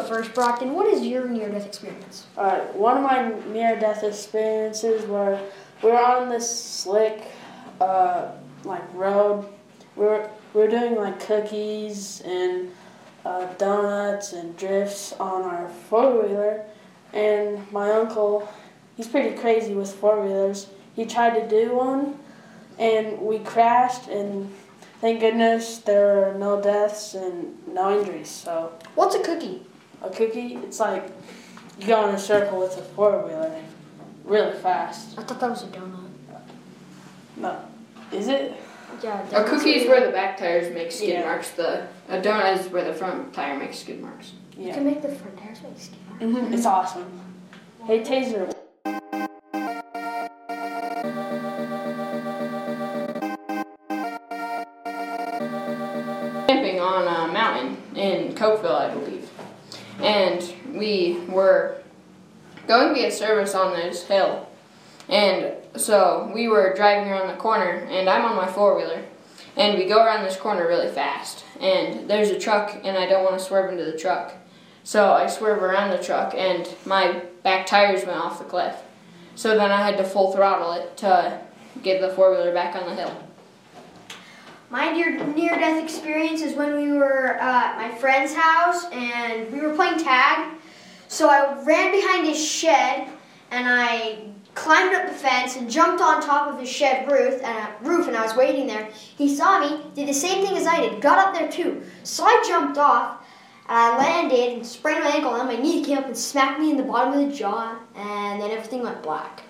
first, Broxton. What is your near-death experience? All right, one of my near-death experiences were we were on this slick, uh, like road. We were we were doing like cookies and uh, donuts and drifts on our four wheeler, and my uncle, he's pretty crazy with four wheelers. He tried to do one, and we crashed and. Thank goodness there were no deaths and no injuries. So What's a cookie? A cookie, it's like you go in a circle with a four wheeler really fast. I thought that was a donut. No. Is it? Yeah. A cookie is where the back tires make skid Yeah. marks. The a donut is where the front tire makes skid marks. You Yeah. can make the front tires make skin. hmm It's awesome. Hey Tayzer. Camping on a mountain in Cokeville, I believe, and we were going to get service on this hill, and so we were driving around the corner, and I'm on my four wheeler, and we go around this corner really fast, and there's a truck, and I don't want to swerve into the truck, so I swerve around the truck, and my back tires went off the cliff, so then I had to full throttle it to get the four wheeler back on the hill. My near near death experience is when we were uh, at my friend's house and we were playing tag. So I ran behind his shed and I climbed up the fence and jumped on top of his shed roof and uh, roof and I was waiting there. He saw me, did the same thing as I did, got up there too. So I jumped off and I landed and sprained my ankle and my knee came up and smacked me in the bottom of the jaw and then everything went black.